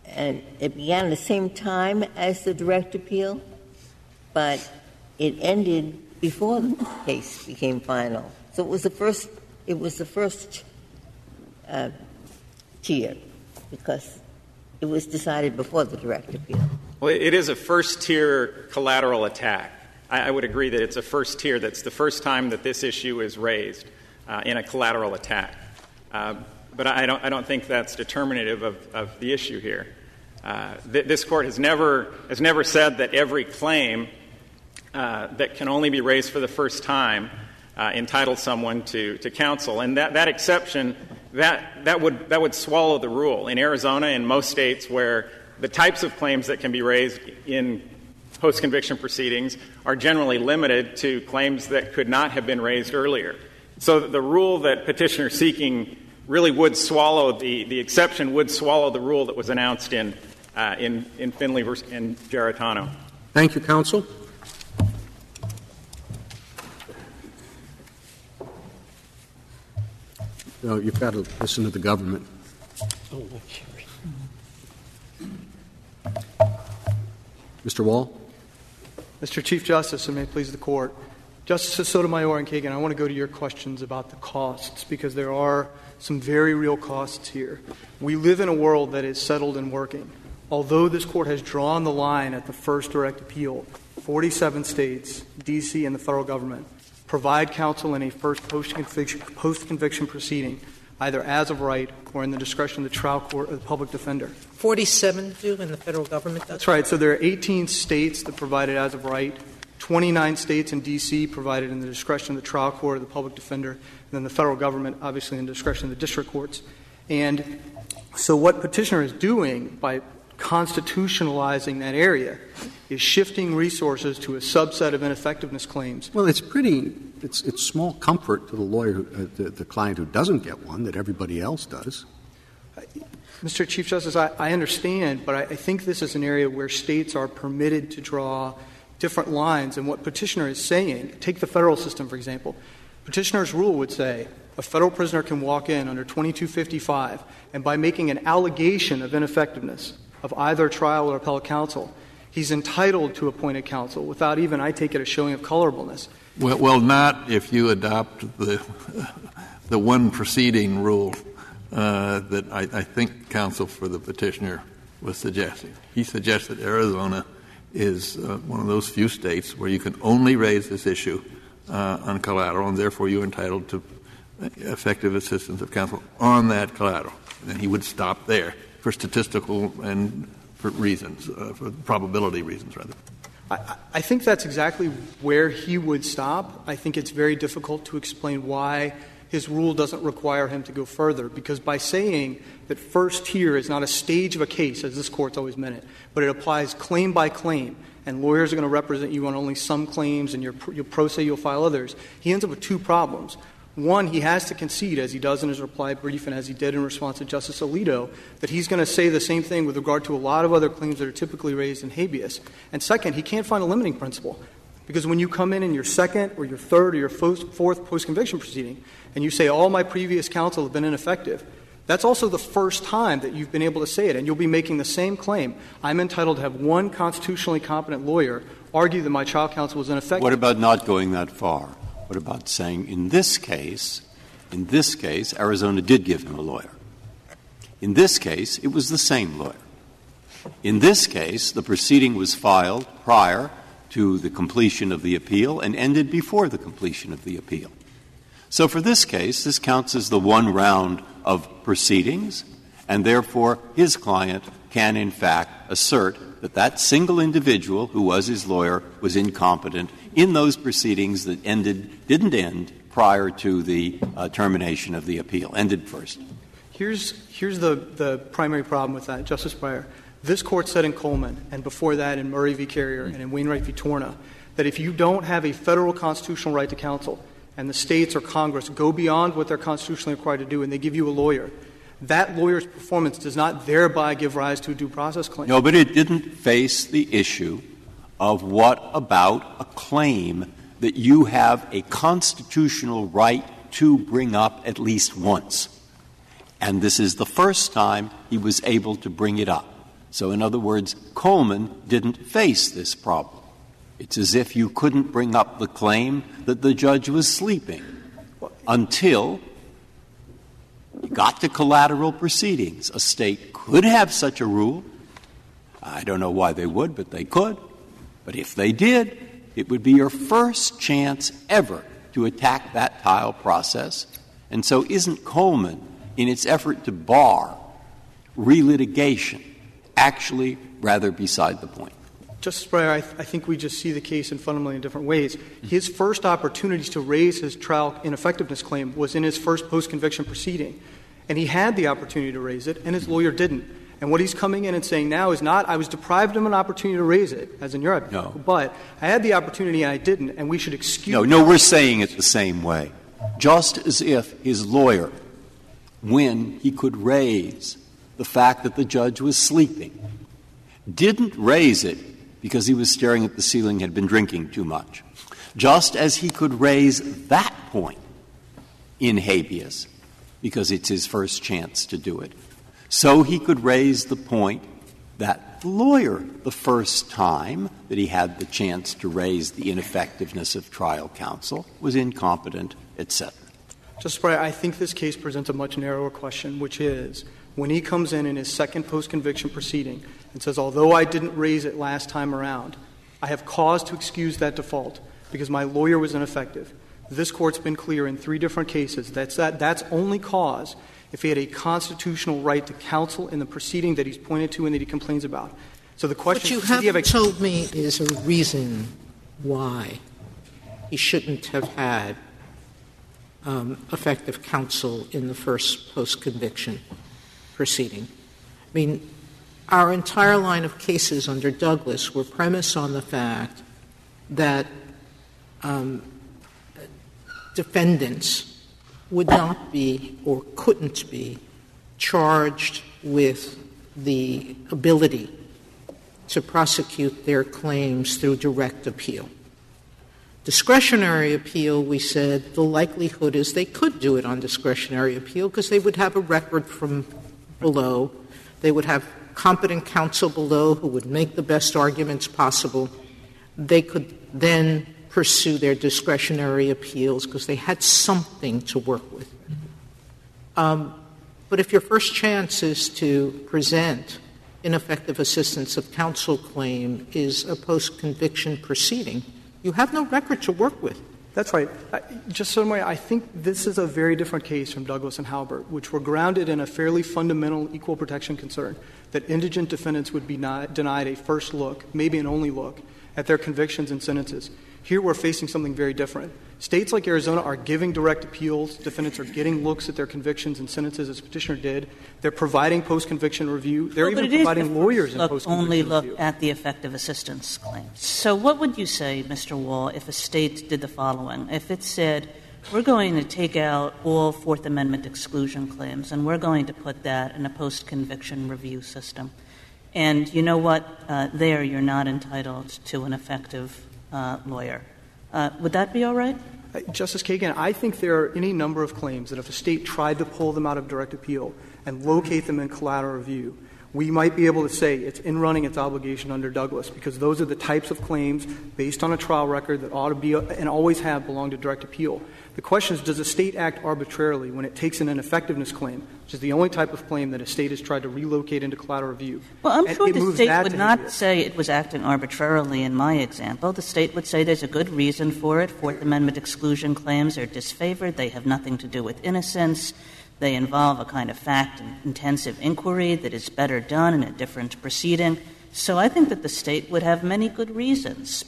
and it began at the same time as the direct appeal, but it ended before the case became final. So it was the first it was the first uh, tier because it was decided before the direct appeal. Well, it is a first tier collateral attack. I, I, would agree that it's a first tier. That's the first time that this issue is raised uh, in a collateral attack. Uh, but I don't, I don't think that's determinative of, of the issue here. Uh, th- this court has never, has never said that every claim uh, that can only be raised for the first time uh, entitle someone to, to counsel. And that, that exception, that, that, would, that would swallow the rule. In Arizona, in most states where the types of claims that can be raised in post conviction proceedings are generally limited to claims that could not have been raised earlier. So the rule that petitioner seeking really would swallow the, the exception would swallow the rule that was announced in, uh, in, in Finley and Giarratano. Thank you, counsel. No, you've got to listen to the government. Mr. Wall? Mr. Chief Justice, and may it please the Court. Justices Sotomayor and Kagan, I want to go to your questions about the costs because there are some very real costs here. We live in a world that is settled and working. Although this Court has drawn the line at the first direct appeal, 47 states, D.C., and the federal government provide counsel in a first post-conviction proceeding, either as of right or in the discretion of the trial court or the public defender. 47 do in the federal government? That's right. So there are 18 states that provide it as of right, 29 states and D.C. provided in the discretion of the trial court or the public defender, and then the federal government, obviously, in the discretion of the district courts. And so, what petitioner is doing by constitutionalizing that area is shifting resources to a subset of ineffectiveness claims. Well, it's pretty. It's, it's small comfort to the lawyer, uh, the, the client who doesn't get one, that everybody else does. Mr. Chief Justice, I, I understand, but I, I, think this is an area where states are permitted to draw different lines. And what petitioner is saying, take the federal system, for example. Petitioner's rule would say a federal prisoner can walk in under 2255, and by making an allegation of ineffectiveness of either trial or appellate counsel, he's entitled to appointed counsel without even, I take it, a showing of colorableness. Well, well not if you adopt the, the one proceeding rule that I, think counsel for the petitioner was suggesting. He suggests that Arizona is uh, one of those few states where you can only raise this issue uh, on collateral, and therefore you're entitled to effective assistance of counsel on that collateral. And he would stop there for statistical and for reasons, uh, for probability reasons, rather. I think that's exactly where he would stop. I think it's very difficult to explain why his rule doesn't require him to go further because by saying that first tier is not a stage of a case, as this court's always meant it, but it applies claim by claim, and lawyers are going to represent you on only some claims and your pro se you'll file others, he ends up with two problems. One, he has to concede, as he does in his reply brief and as he did in response to Justice Alito, that he's going to say the same thing with regard to a lot of other claims that are typically raised in habeas. And second, he can't find a limiting principle. Because when you come in in your second or your third or your fourth post conviction proceeding and you say all my previous counsel have been ineffective, that's also the first time that you've been able to say it, and you'll be making the same claim. I'm entitled to have one constitutionally competent lawyer argue that my trial counsel was ineffective. What about not going that far? What about saying in this case, in this case, Arizona did give him a lawyer? In this case, it was the same lawyer. In this case, the proceeding was filed prior to the completion of the appeal and ended before the completion of the appeal. So for this case, this counts as the one round of proceedings, and therefore his client can, in fact, assert that that single individual who was his lawyer was incompetent in those proceedings that ended, didn't end prior to the uh, termination of the appeal, ended first. Here's, here's the, the primary problem with that, Justice Breyer. This court said in Coleman, and before that in Murray v. Carrier and in Wainwright v. Torna, that if you don't have a federal constitutional right to counsel, and the states or Congress go beyond what they're constitutionally required to do and they give you a lawyer, that lawyer's performance does not thereby give rise to a due process claim. No, but it didn't face the issue of what about a claim that you have a constitutional right to bring up at least once. And this is the first time he was able to bring it up. So, in other words, Coleman didn't face this problem. It's as if you couldn't bring up the claim that the judge was sleeping until you got to collateral proceedings. A state could have such a rule. I don't know why they would, but they could. But if they did, it would be your first chance ever to attack that trial process. And so, isn't Coleman, in its effort to bar relitigation, actually rather beside the point? Justice Breyer, I, th- I, think we just see the case in fundamentally different ways. His first opportunity to raise his trial ineffectiveness claim was in his first post conviction proceeding. And he had the opportunity to raise it, and his lawyer didn't. And what he's coming in and saying now is not, I was deprived of an opportunity to raise it, as in Europe. No. But I had the opportunity and I didn't, and we should excuse No, no, we're saying it the same way. Just as if his lawyer, when he could raise the fact that the judge was sleeping, didn't raise it because he was staring at the ceiling, had been drinking too much. Just as he could raise that point in habeas, because it's his first chance to do it, so he could raise the point that the lawyer, the first time that he had the chance to raise the ineffectiveness of trial counsel, was incompetent, etc. Justice Breyer, I think this case presents a much narrower question, which is when he comes in in his second post conviction proceeding and says, although I didn't raise it last time around, I have cause to excuse that default because my lawyer was ineffective. This court's been clear in three different cases that's, that, that's only cause if he had a constitutional right to counsel in the proceeding that he's pointed to and that he complains about. So the question what you haven't have told me is a reason why he shouldn't have had um, effective counsel in the first post conviction proceeding. I mean, our entire line of cases under Douglas were premised on the fact that um, defendants would not be or couldn't be charged with the ability to prosecute their claims through direct appeal. Discretionary appeal, we said, the likelihood is they could do it on discretionary appeal because they would have a record from below. They would have competent counsel below who would make the best arguments possible. They could then pursue their discretionary appeals because they had something to work with. Um, but if your first chance is to present ineffective assistance of counsel claim is a post conviction proceeding, you have no record to work with. That's right. Justice Sotomayor, I think this is a very different case from Douglas and Halbert, which were grounded in a fairly fundamental equal protection concern that indigent defendants would be denied a first look, maybe an only look, at their convictions and sentences. Here we're facing something very different. States like Arizona are giving direct appeals. Defendants are getting looks at their convictions and sentences, as Petitioner did. They're providing post conviction review. They're well, even providing lawyers in post conviction Only look at the effective assistance claims. So, what would you say, Mr. Wall, if a state did the following? If it said, we're going to take out all Fourth Amendment exclusion claims and we're going to put that in a post conviction review system. And you know what? Uh, there, you're not entitled to an effective lawyer. Uh, would that be all right? Uh, Justice Kagan, I think there are any number of claims that if a state tried to pull them out of direct appeal and locate them in collateral review, we might be able to say it's in running its obligation under Douglas because those are the types of claims based on a trial record that ought to be and always have belonged to direct appeal. The question is, does a state act arbitrarily when it takes an ineffectiveness claim, which is the only type of claim that a state has tried to relocate into collateral review? Well, I'm sure the state would not say it was acting arbitrarily in my example. The state would say there's a good reason for it. Fourth Amendment exclusion claims are disfavored. They have nothing to do with innocence. They involve a kind of fact intensive inquiry that is better done in a different proceeding. So I think that the state would have many good reasons.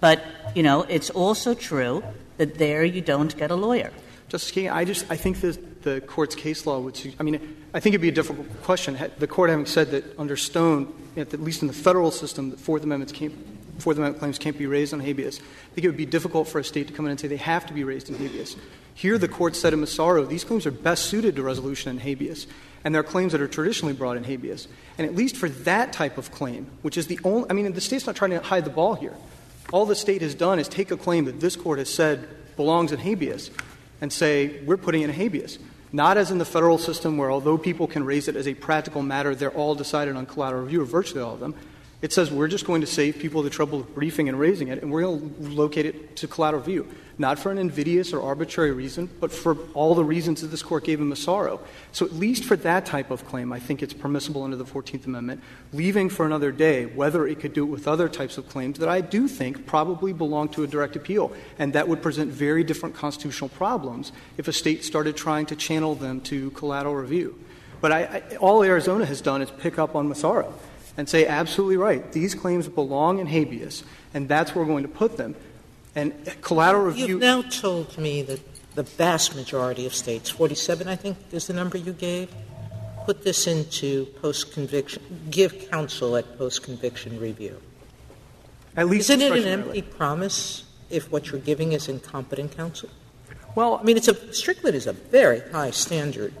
But, you know, it's also true that there you don't get a lawyer. Justice Kagan, I just I think that the court's case law would. I mean, I think it'd be a difficult question. The court having said that under Stone, at least in the federal system, the Fourth Amendment Fourth Amendment claims can't be raised on habeas. I think it would be difficult for a state to come in and say they have to be raised in habeas. Here, the court said in Massaro, these claims are best suited to resolution in habeas, and they're claims that are traditionally brought in habeas. And at least for that type of claim, which is the only, I mean, the state's not trying to hide the ball here. All the state has done is take a claim that this court has said belongs in habeas and say, we're putting in habeas. Not as in the federal system where, although people can raise it as a practical matter, they're all decided on collateral review, or virtually all of them. It says we're just going to save people the trouble of briefing and raising it, and we're going to locate it to collateral review, not for an invidious or arbitrary reason, but for all the reasons that this court gave in Massaro. So, at least for that type of claim, I think it's permissible under the 14th Amendment, leaving for another day whether it could do it with other types of claims that I do think probably belong to a direct appeal, and that would present very different constitutional problems if a state started trying to channel them to collateral review. But I, I, all Arizona has done is pick up on Massaro and say, absolutely right, these claims belong in habeas, and that's where we're going to put them. And collateral review. You've now told me that the vast majority of states, 47, I think, is the number you gave, put this into post conviction, give counsel at post conviction review. At least Isn't it an empty promise if what you're giving is incompetent counsel? Well, I mean, it's a, Strickland is a very high standard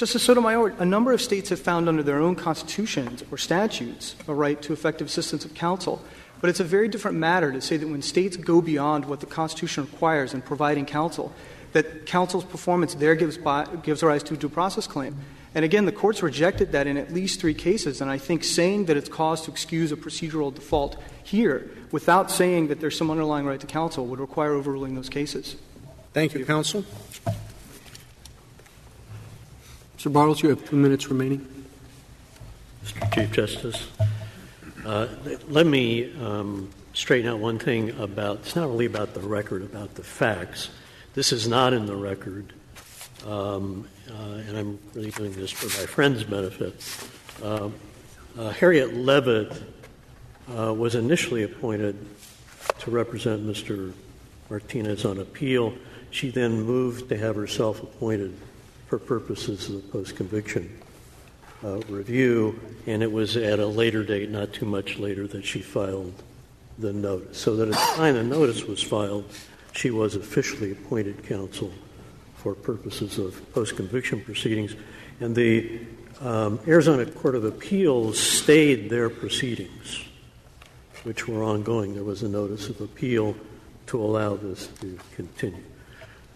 Justice Sotomayor, a number of states have found under their own constitutions or statutes a right to effective assistance of counsel. But it's a very different matter to say that when states go beyond what the Constitution requires in providing counsel, that counsel's performance there gives, by, gives rise to a due process claim. And again, the courts rejected that in at least three cases. And I think saying that it's cause to excuse a procedural default here without saying that there's some underlying right to counsel would require overruling those cases. Thank you, counsel. Mr. Bartels, you have two minutes remaining. Mr. Chief Justice, uh, let me um, straighten out one thing about it's not really about the record, about the facts. This is not in the record, um, uh, and I'm really doing this for my friend's benefit. Uh, uh Harriet Levitt uh, was initially appointed to represent Mr. Martinez on appeal. She then moved to have herself appointed for purposes of the post-conviction uh, review, and it was at a later date, not too much later, that she filed the notice. So that at the time the notice was filed, she was officially appointed counsel for purposes of post-conviction proceedings. And the um, Arizona Court of Appeals stayed their proceedings, which were ongoing. There was a notice of appeal to allow this to continue.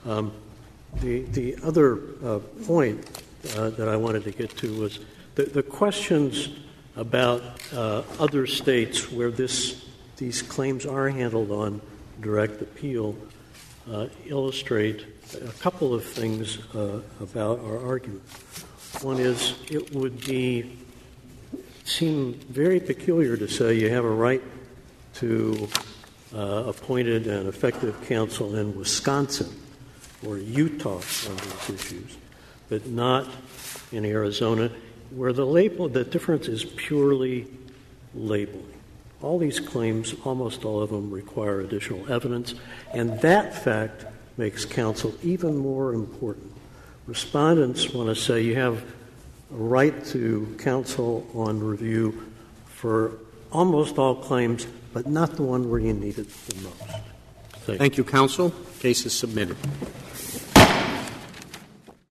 Um, the, the other uh, point uh, that I wanted to get to was the, the questions about uh, other states where this, these claims are handled on direct appeal uh, illustrate a couple of things uh, about our argument. One is it would be seem very peculiar to say you have a right to uh, appointed and effective counsel in Wisconsin or Utah on these issues, but not in Arizona, where the label the difference is purely labeling. All these claims, almost all of them, require additional evidence, and that fact makes counsel even more important. Respondents want to say you have a right to counsel on review for almost all claims, but not the one where you need it the most. Thank, Thank you, counsel. Case is submitted.